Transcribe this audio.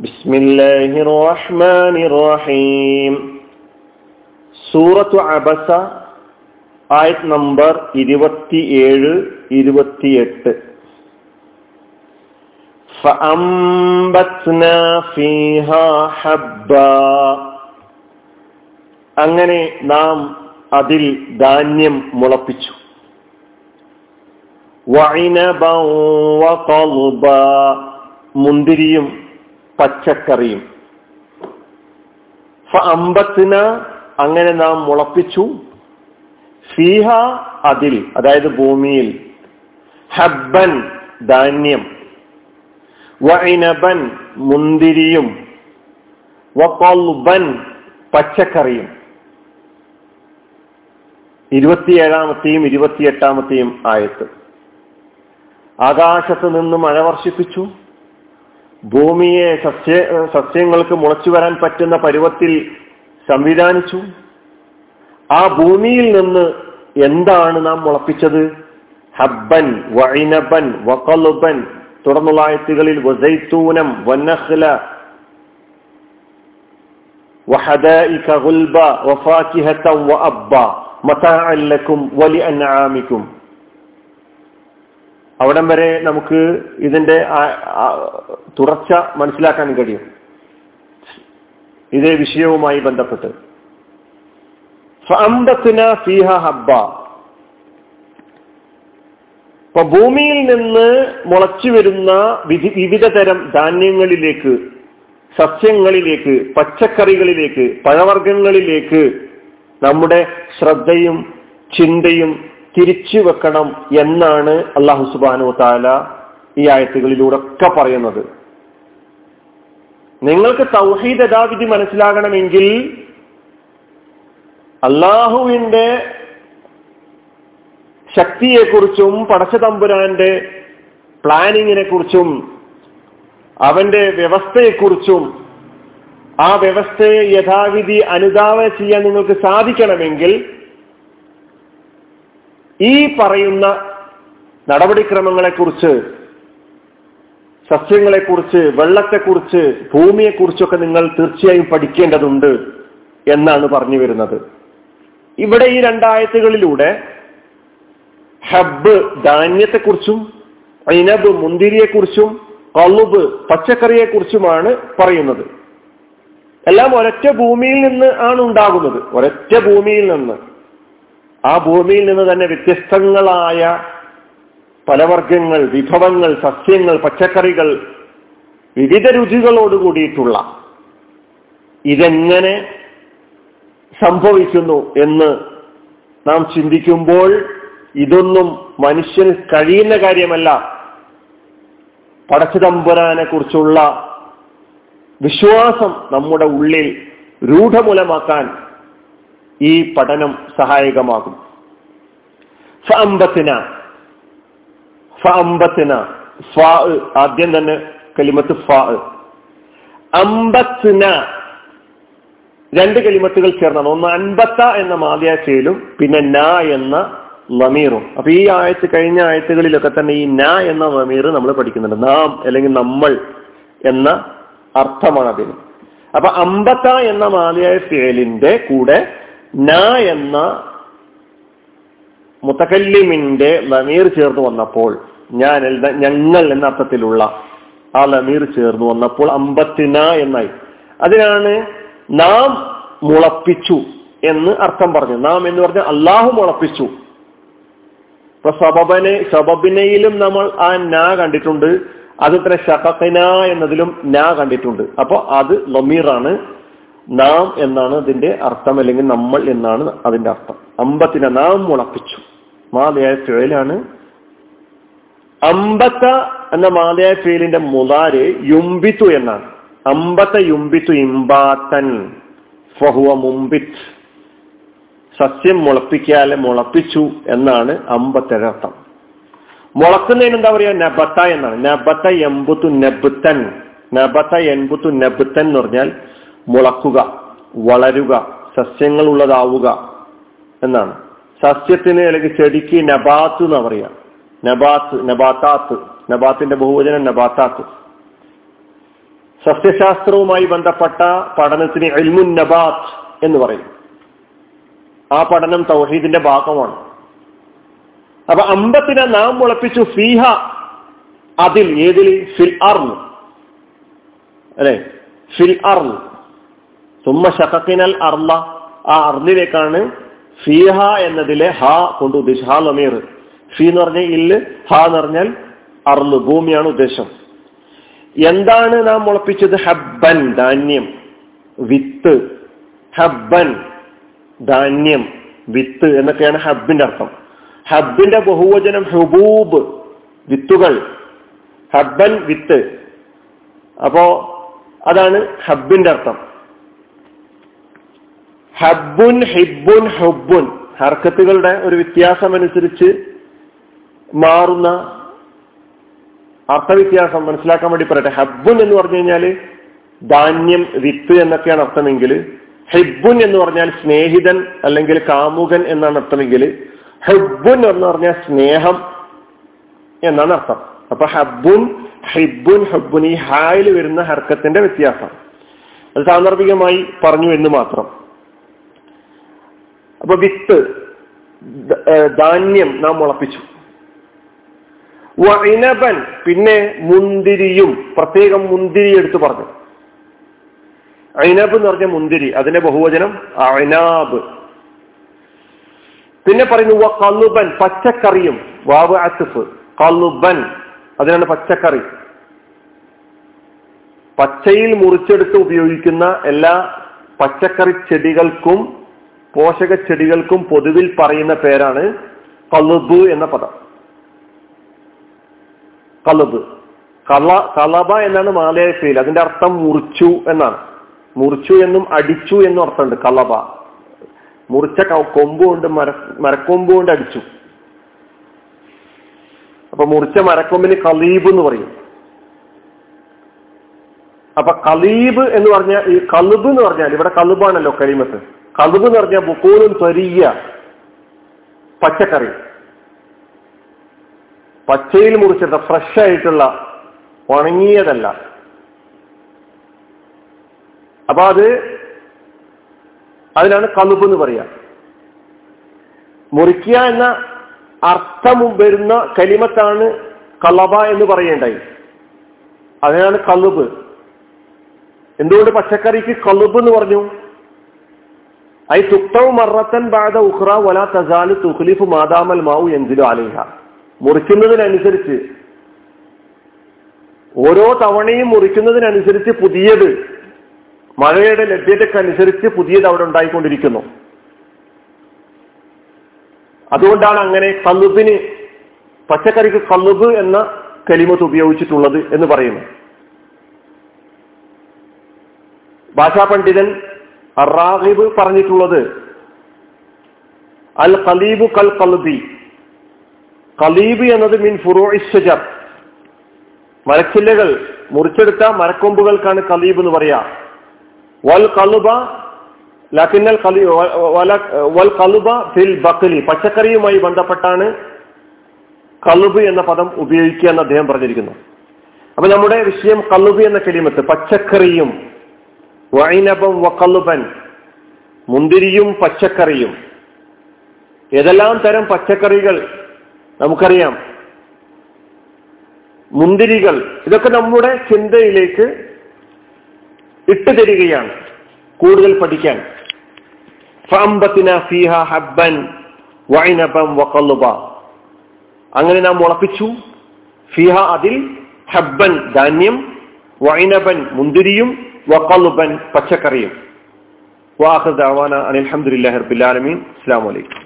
بسم الله الرحمن الرحيم സൂറത്തു അബസ ആയത് നമ്പർ ഇരുപത്തിയേഴ് ഇരുപത്തിയെട്ട് فأنبتنا فيها حبا അങ്ങനെ നാം അതിൽ ധാന്യം മുളപ്പിച്ചു വൈനബ മുന്തിരിയും പച്ചക്കറിയും. അമ്പത്തിന് അങ്ങനെ നാം മുളപ്പിച്ചു. സീഹ അതിൽ അതായത് ഭൂമിയിൽ. ഹബ്ബൻ ധാന്യം. വൈനബൻ മുന്തിരിയും. വക്കൊൽബൻ പച്ചക്കറിയും. ഇരുപത്തിയേഴാമത്തെയും ഇരുപത്തിയെട്ടാമത്തെയും ആയത്ത്. ആകാശത്ത് നിന്ന് മഴ വർഷിപ്പിച്ചു. ഭൂമിയെ സസ്യ സസ്യങ്ങൾക്ക് മുളച്ചു വരാൻ പറ്റുന്ന പരുവത്തിൽ സംവിധാനിച്ചു. ആ ഭൂമിയിൽ നിന്ന് എന്താണ് നാം മുളപ്പിച്ചത്? ഹബ്ബൻ വൈനബൻ വക്കലുബൻ തുടർന്നുള്ള ആയത്തുകളിൽ വസൈത്തൂനം വന്നഹ്ല വഹദഇക ഗുൽബ വഫാകിഹത വഅബ്ബ അല്ലക്കും ലക്കും അന്നാമിക്കും അവിടം വരെ നമുക്ക് ഇതിന്റെ തുടർച്ച മനസ്സിലാക്കാൻ കഴിയും. ഇതേ വിഷയവുമായി ബന്ധപ്പെട്ട്. ഫീഹ ഹബ്ബ. ഇപ്പൊ ഭൂമിയിൽ നിന്ന് മുളച്ചു വരുന്ന വിവിധ തരം ധാന്യങ്ങളിലേക്ക് സസ്യങ്ങളിലേക്ക് പച്ചക്കറികളിലേക്ക് പഴവർഗങ്ങളിലേക്ക് നമ്മുടെ ശ്രദ്ധയും ചിന്തയും തിരിച്ചു വെക്കണം എന്നാണ് അള്ളാഹു സുബാനു താല ഈ ആയത്തുകളിലൂടെ ഒക്കെ പറയുന്നത്. നിങ്ങൾക്ക് തൗഹീദ് യഥാവിധി മനസ്സിലാകണമെങ്കിൽ അള്ളാഹുവിന്റെ ശക്തിയെക്കുറിച്ചും പടച്ച തമ്പുരാന്റെ പ്ലാനിങ്ങിനെ കുറിച്ചും അവന്റെ വ്യവസ്ഥയെക്കുറിച്ചും ആ വ്യവസ്ഥയെ യഥാവിധി അനുധാവന ചെയ്യാൻ നിങ്ങൾക്ക് സാധിക്കണമെങ്കിൽ ഈ പറയുന്ന നടപടിക്രമങ്ങളെക്കുറിച്ച് സസ്യങ്ങളെക്കുറിച്ച് വെള്ളത്തെക്കുറിച്ച് ഭൂമിയെക്കുറിച്ചൊക്കെ നിങ്ങൾ തീർച്ചയായും പഠിക്കേണ്ടതുണ്ട് എന്നാണ് പറഞ്ഞു വരുന്നത്. ഇവിടെ ഈ രണ്ടായത്തുകളിലൂടെ ഹബ്ബ് ധാന്യത്തെക്കുറിച്ചും ഐനബ് മുന്തിരിയെക്കുറിച്ചും കളുബ് പച്ചക്കറിയെക്കുറിച്ചുമാണ് പറയുന്നത്. എല്ലാം ഒരൊറ്റ ഭൂമിയിൽ നിന്ന് ആണ് ഉണ്ടാകുന്നത്. ഒരൊറ്റ ഭൂമിയിൽ നിന്ന്. ആ ഭൂമിയിൽ നിന്ന് തന്നെ വ്യത്യസ്തങ്ങളായ പലവർഗങ്ങൾ വിഭവങ്ങൾ സസ്യങ്ങൾ പച്ചക്കറികൾ വിവിധ രുചികളോട് കൂടിയിട്ടുള്ള ഇതെങ്ങനെ സംഭവിക്കുന്നു എന്ന് നാം ചിന്തിക്കുമ്പോൾ ഇതൊന്നും മനുഷ്യന് കഴിയുന്ന കാര്യമല്ല. പടച്ചുതമ്പുരാനെ കുറിച്ചുള്ള വിശ്വാസം നമ്മുടെ ഉള്ളിൽ രൂഢമൂലമാക്കാൻ ഈ പഠനം സഹായകമാകും. ഫഅംബത്തിന. ഫഅംബത്തിന. ഫാ ആദ്യം തന്നെ കലിമത്ത് ഫാ. അമ്പത്തിന രണ്ട് കലിമത്തുകൾ ചേർന്നാണ്. ഒന്ന് അൻപത്ത എന്ന മാതയാശയിലും പിന്നെ ന എന്ന നമീറും അപ്പൊ ഈ ആയത്ത് കഴിഞ്ഞ ആയത്തുകളിലൊക്കെ തന്നെ ഈ ന എന്ന നമീർ നമ്മൾ പഠിക്കുന്നുണ്ട്. നാം അല്ലെങ്കിൽ നമ്മൾ എന്ന അർത്ഥമാണ് അതിന് അപ്പൊ അമ്പത്ത എന്ന മാതയായ ഫേലിന്റെ കൂടെ ന എന്ന മുത്തക്കല്ലിമിന്റെ ലമീർ ചേർന്ന് വന്നപ്പോൾ ഞാൻ ഞങ്ങൾ എന്ന അർത്ഥത്തിലുള്ള ആ ലമീർ ചേർന്ന് വന്നപ്പോൾ അമ്പത്തിന എന്നായി. അതിനാണ് നാം മുളപ്പിച്ചു എന്ന് അർത്ഥം പറഞ്ഞു നാം എന്ന് പറഞ്ഞാൽ അള്ളാഹു മുളപ്പിച്ചു. ഇപ്പൊ സബബനെ സബബിനയിലും നമ്മൾ ആ നാ കണ്ടിട്ടുണ്ട്. അത് അതുപോലെ ഷഹന എന്നതിലും നാ കണ്ടിട്ടുണ്ട്. അപ്പൊ അത് ലമീറാണ് നാം എന്നാണ് അതിന്റെ അർത്ഥം അല്ലെങ്കിൽ നമ്മൾ എന്നാണ് അതിന്റെ അർത്ഥം. അമ്പത്തിനെ നാം മുളപ്പിച്ചു. മാതയായ ഫേലാണ് അമ്പത്ത എന്ന മാതയായ ഫേലിന്റെ മുതാര് യുംബിത്തു എന്നാണ്. അമ്പത്ത യുംബിത്തു ഇമ്പാത്തൻ ഫഹുവ മുംബിത്ത് സസ്യം മുളപ്പിക്കാലെ മുളപ്പിച്ചു എന്നാണ് അമ്പത്തേഴ് അർത്ഥം. മുളക്കുന്നതിന് എന്താ പറയാ നബത്ത എന്നാണ്. നബത്ത എമ്പുത്തു നബുത്തൻ. നബത്ത എൺപുത്തു നബുത്തൻ എന്ന് പറഞ്ഞാൽ മുളക്കുക വളരുക സസ്യങ്ങൾ ഉള്ളതാവുക എന്നാണ്. സസ്യത്തിന് അല്ലെങ്കിൽ ചെടിക്ക് നബാത്ത് എന്ന് പറയാ നബാത്ത് നബാത്താത്ത് നബാത്തിന്റെ ബഹുവചനം നബാത്താത്ത്. സസ്യശാസ്ത്രവുമായി ബന്ധപ്പെട്ട പഠനത്തിന് എൽമുൻ നബാത്ത് എന്ന് പറയും. ആ പഠനം തൗഹീദിന്റെ ഭാഗമാണ്. അപ്പൊ അമ്പത്തിനെ നാം മുളപ്പിച്ചു ഫീഹ അതിൽ ഏതിൽ? ഫിൽ അർ അല്ലെ? ഫിൽ അർൻ സുമ്മ ഷഖക്കിനൽ അർല ആ അർലിലേക്കാണ് ഫീഹ എന്നതിലെ ഹ കൊണ്ട് ഉദ്ദേശിച്ചത്. ഹാ ലമീർ ഫീ എന്ന് പറഞ്ഞാൽ ഇല്ല്. ഹ എന്ന് പറഞ്ഞാൽ അർന്ന് ഭൂമിയാണ് ഉദ്ദേശം. എന്താണ് നാം മുളപ്പിച്ചത്? ഹബ്ബൻ ധാന്യം. വിത്ത്. ഹബ്ബൻ ധാന്യം വിത്ത് എന്നൊക്കെയാണ് ഹബ്ബിന്റെ അർത്ഥം. ഹബ്ബിന്റെ ബഹുവചനം ഹുബൂബ് വിത്തുകൾ. ഹബ്ബൻ വിത്ത്. അപ്പോ അതാണ് ഹബ്ബിന്റെ അർത്ഥം. ഹബ്ബുൻ ഹിബ്ബുൻ ഹുബുൻ ഹർക്കത്തുകളുടെ ഒരു വ്യത്യാസമനുസരിച്ച് മാറുന്ന അർത്ഥവ്യത്യാസം മനസ്സിലാക്കാൻ വേണ്ടി പറയട്ടെ. ഹബ്ബുൻ എന്ന് പറഞ്ഞു കഴിഞ്ഞാൽ ധാന്യം വിത്ത് എന്നൊക്കെയാണ് അർത്ഥമെങ്കിൽ ഹിബ്ബുൻ എന്ന് പറഞ്ഞാൽ സ്നേഹിതൻ അല്ലെങ്കിൽ കാമുകൻ എന്നാണ് അർത്ഥമെങ്കിൽ ഹബ്ബുൻ എന്ന് പറഞ്ഞാൽ സ്നേഹം എന്നാണ് അർത്ഥം. അപ്പൊ ഹബ്ബുൻ ഹിബ്ബുൻ ഹബ്ബുൻ ഈ ഹായിൽ വരുന്ന ഹർക്കത്തിന്റെ വ്യത്യാസം. അത് സാന്ദർഭികമായി പറഞ്ഞു എന്ന് മാത്രം. അപ്പൊ വിത്ത് ധാന്യം നാം മുളപ്പിച്ചു. വൈനബൻ പിന്നെ മുന്തിരിയും പ്രത്യേകം മുന്തിരി എടുത്തു പറഞ്ഞു. ഐനബ് എന്ന് പറഞ്ഞ മുന്തിരി അതിന്റെ ബഹുവചനം അനാബ് പിന്നെ പറയുന്നു വ കല്ലുബൻ പച്ചക്കറിയും. വാവ് അസിഫ് കല്ലുബൻ അതിനാണ് പച്ചക്കറി. പച്ചയിൽ മുറിച്ചെടുത്ത് ഉപയോഗിക്കുന്ന എല്ലാ പച്ചക്കറി ചെടികൾക്കും പോഷക ചെടികൾക്കും പൊതുവിൽ പറയുന്ന പേരാണ് കലുബ് എന്ന പദം. കളുബ് കള കളബ എന്നാണ് മാലയ പേര്. അതിന്റെ അർത്ഥം മുറിച്ചു എന്നാണ്. മുറിച്ചു എന്നും അടിച്ചു എന്നും അർത്ഥമുണ്ട്. കളബ മുറിച്ച കൊമ്പ് കൊണ്ട് മര മരക്കൊമ്പ് കൊണ്ട് അടിച്ചു. അപ്പൊ മുറിച്ച മരക്കൊമ്പിന് കലീബ് എന്ന് പറയും. അപ്പൊ കലീബ് എന്ന് പറഞ്ഞാൽ ഈ കലുബ് എന്ന് പറഞ്ഞാൽ ഇവിടെ കലുബാണല്ലോ കരിമത്ത്. കലുബ് നിറഞ്ഞ ബുക്കൂലും ത്വരീയ പച്ചക്കറി. പച്ചയിൽ മുറിച്ചിട്ട ഫ്രഷ് ആയിട്ടുള്ള ഉണങ്ങിയതല്ല. അപ്പൊ അത് അതിനാണ് കളുപ്പ് എന്ന് പറയുക മുറിക്കുക എന്ന അർത്ഥം വരുന്ന കലിമത്താണ് കളബ എന്ന് പറയേണ്ടായി. അതിനാണ് കലുബ് എന്തുകൊണ്ട് പച്ചക്കറിക്ക് കലുബ് എന്ന് പറഞ്ഞു? ഐ തുക്തവ് മറത്തൻ ബാധ ഉഹ്റ വല തസാൽ തുഖ്ലിഫ് മാതാമൽ മാവു എന്തിലും അലിഹ. മുറിക്കുന്നതിനനുസരിച്ച് ഓരോ തവണയും മുറിക്കുന്നതിനനുസരിച്ച് പുതിയത് മഴയുടെ ലഭ്യതക്കനുസരിച്ച് പുതിയത് അവിടെ ഉണ്ടായിക്കൊണ്ടിരിക്കുന്നു. അതുകൊണ്ടാണ് അങ്ങനെ കല്ലുബിന് പച്ചക്കറിക്ക് കല്ലുബ് എന്ന കലിമത്ത് ഉപയോഗിച്ചിട്ടുള്ളത് എന്ന് പറയുന്നു ഭാഷാ പണ്ഡിതൻ അറാഹിബ് പറഞ്ഞിട്ടുള്ളത്. അൽ കലീബു കൽ കൽബി കലീബ് എന്നത് മീൻ ഫുറോഷജർ മരച്ചില്ലകൾ മുറിച്ചെടുത്ത മരക്കൊമ്പുകൾക്കാണ് കലീബ് എന്ന് പറയാ. വൽ കലുബ ലക്കിന്നൽ വൽ കലുബ ഫിൽ ബക്കലി പച്ചക്കറിയുമായി ബന്ധപ്പെട്ടാണ് കലുബ് എന്ന പദം ഉപയോഗിക്കുക എന്ന് അദ്ദേഹം പറഞ്ഞിരിക്കുന്നു. അപ്പൊ നമ്മുടെ വിഷയം കലുബ് എന്ന കലിമത്ത് പച്ചക്കറിയും. വൈനബം വക്കല്ലുബൻ. മുന്തിരിയും പച്ചക്കറിയും. ഏതെല്ലാം തരം പച്ചക്കറികൾ നമുക്കറിയാം? മുന്തിരികൾ. ഇതൊക്കെ നമ്മുടെ ചിന്തയിലേക്ക് ഇട്ടു ഇട്ടുതരികയാണ് കൂടുതൽ പഠിക്കാൻ. ഫീഹ ഹബ്ബൻ വൈനബം വക്കല്ലുബ. അങ്ങനെ നാം മുളപ്പിച്ചു ഫിഹ അതിൽ ഹബ്ബൻ ധാന്യം വൈനബൻ മുന്തിരിയും വക്കല്ലുബൻ പച്ചക്കറിയും വാഹദ് അവാന അനിൽഹമുല്ലാ റബിലാലമീൻ അസ്സാം വലൈക്കും